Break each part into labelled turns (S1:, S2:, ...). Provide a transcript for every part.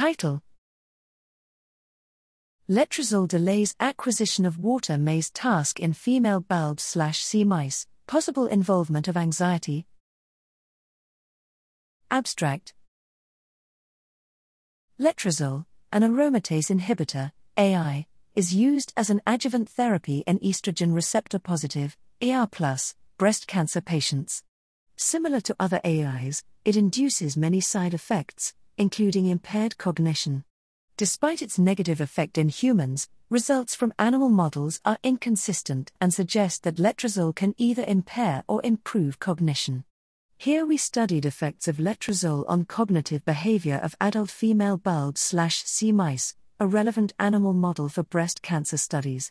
S1: Title Letrozole delays acquisition of water maze task in female BALB slash C mice, possible involvement of anxiety. Abstract Letrozole, an aromatase inhibitor, AI, is used as an adjuvant therapy in estrogen receptor positive, ER, breast cancer patients. Similar to other AIs, it induces many side effects, including impaired cognition. Despite its negative effect in humans, results from animal models are inconsistent and suggest that letrozole can either impair or improve cognition. Here we studied effects of letrozole on cognitive behavior of adult female BALB slash C mice, a relevant animal model for breast cancer studies.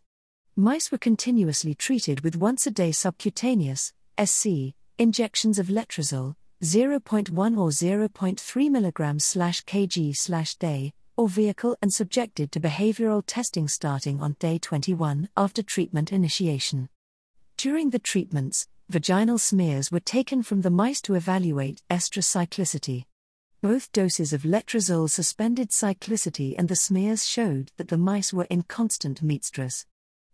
S1: Mice were continuously treated with once a day subcutaneous SC injections of letrozole 0.1 or 0.3 mg kg day or vehicle and subjected to behavioral testing starting on day 21 after treatment initiation. During the treatments, vaginal smears were taken from the mice to evaluate estrous cyclicity. Both doses of letrozole suspended cyclicity and the smears showed that the mice were in constant metestrus.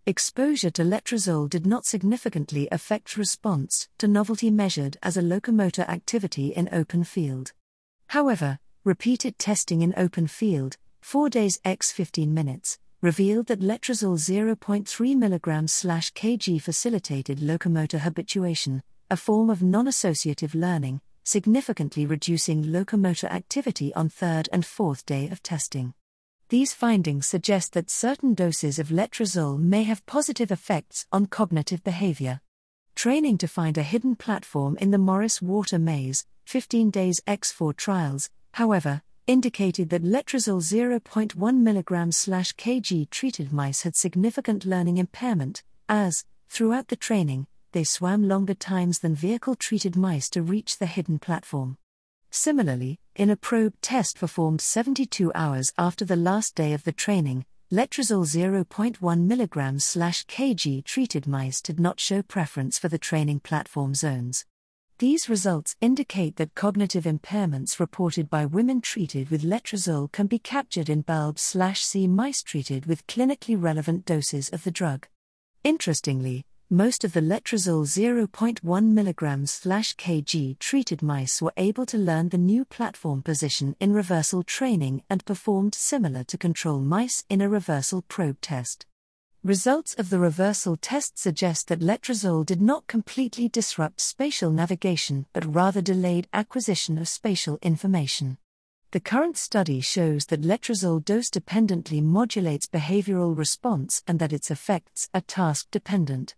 S1: Exposure to letrozole did not significantly affect response to novelty measured as a locomotor activity in open field. However, repeated testing in open field, 4 days x 15 minutes, revealed that letrozole 0.3 mg kg facilitated locomotor habituation, a form of non associative learning, significantly reducing locomotor activity on third and fourth day of testing. These findings suggest that certain doses of letrozole may have positive effects on cognitive behavior. Training to find a hidden platform in the Morris Water Maze, 15 days X4 trials, however, indicated that letrozole 0.1 mg kg treated mice had significant learning impairment, as, throughout the training, they swam longer times than vehicle treated mice to reach the hidden platform. Similarly, in a probe test performed 72 hours after the last day of the training, letrozole 0.1 mg kg treated mice did not show preference for the training platform zones. These results indicate that cognitive impairments reported by women treated with letrozole can be captured in BALB C mice treated with clinically relevant doses of the drug. Interestingly, most of the letrozole 0.1 mg kg treated mice were able to learn the new platform position in reversal training and performed similar to control mice in a reversal probe test. Results of the reversal test suggest that letrozole did not completely disrupt spatial navigation but rather delayed acquisition of spatial information. The current study shows that letrozole dose dependently modulates behavioral response and that its effects are task dependent.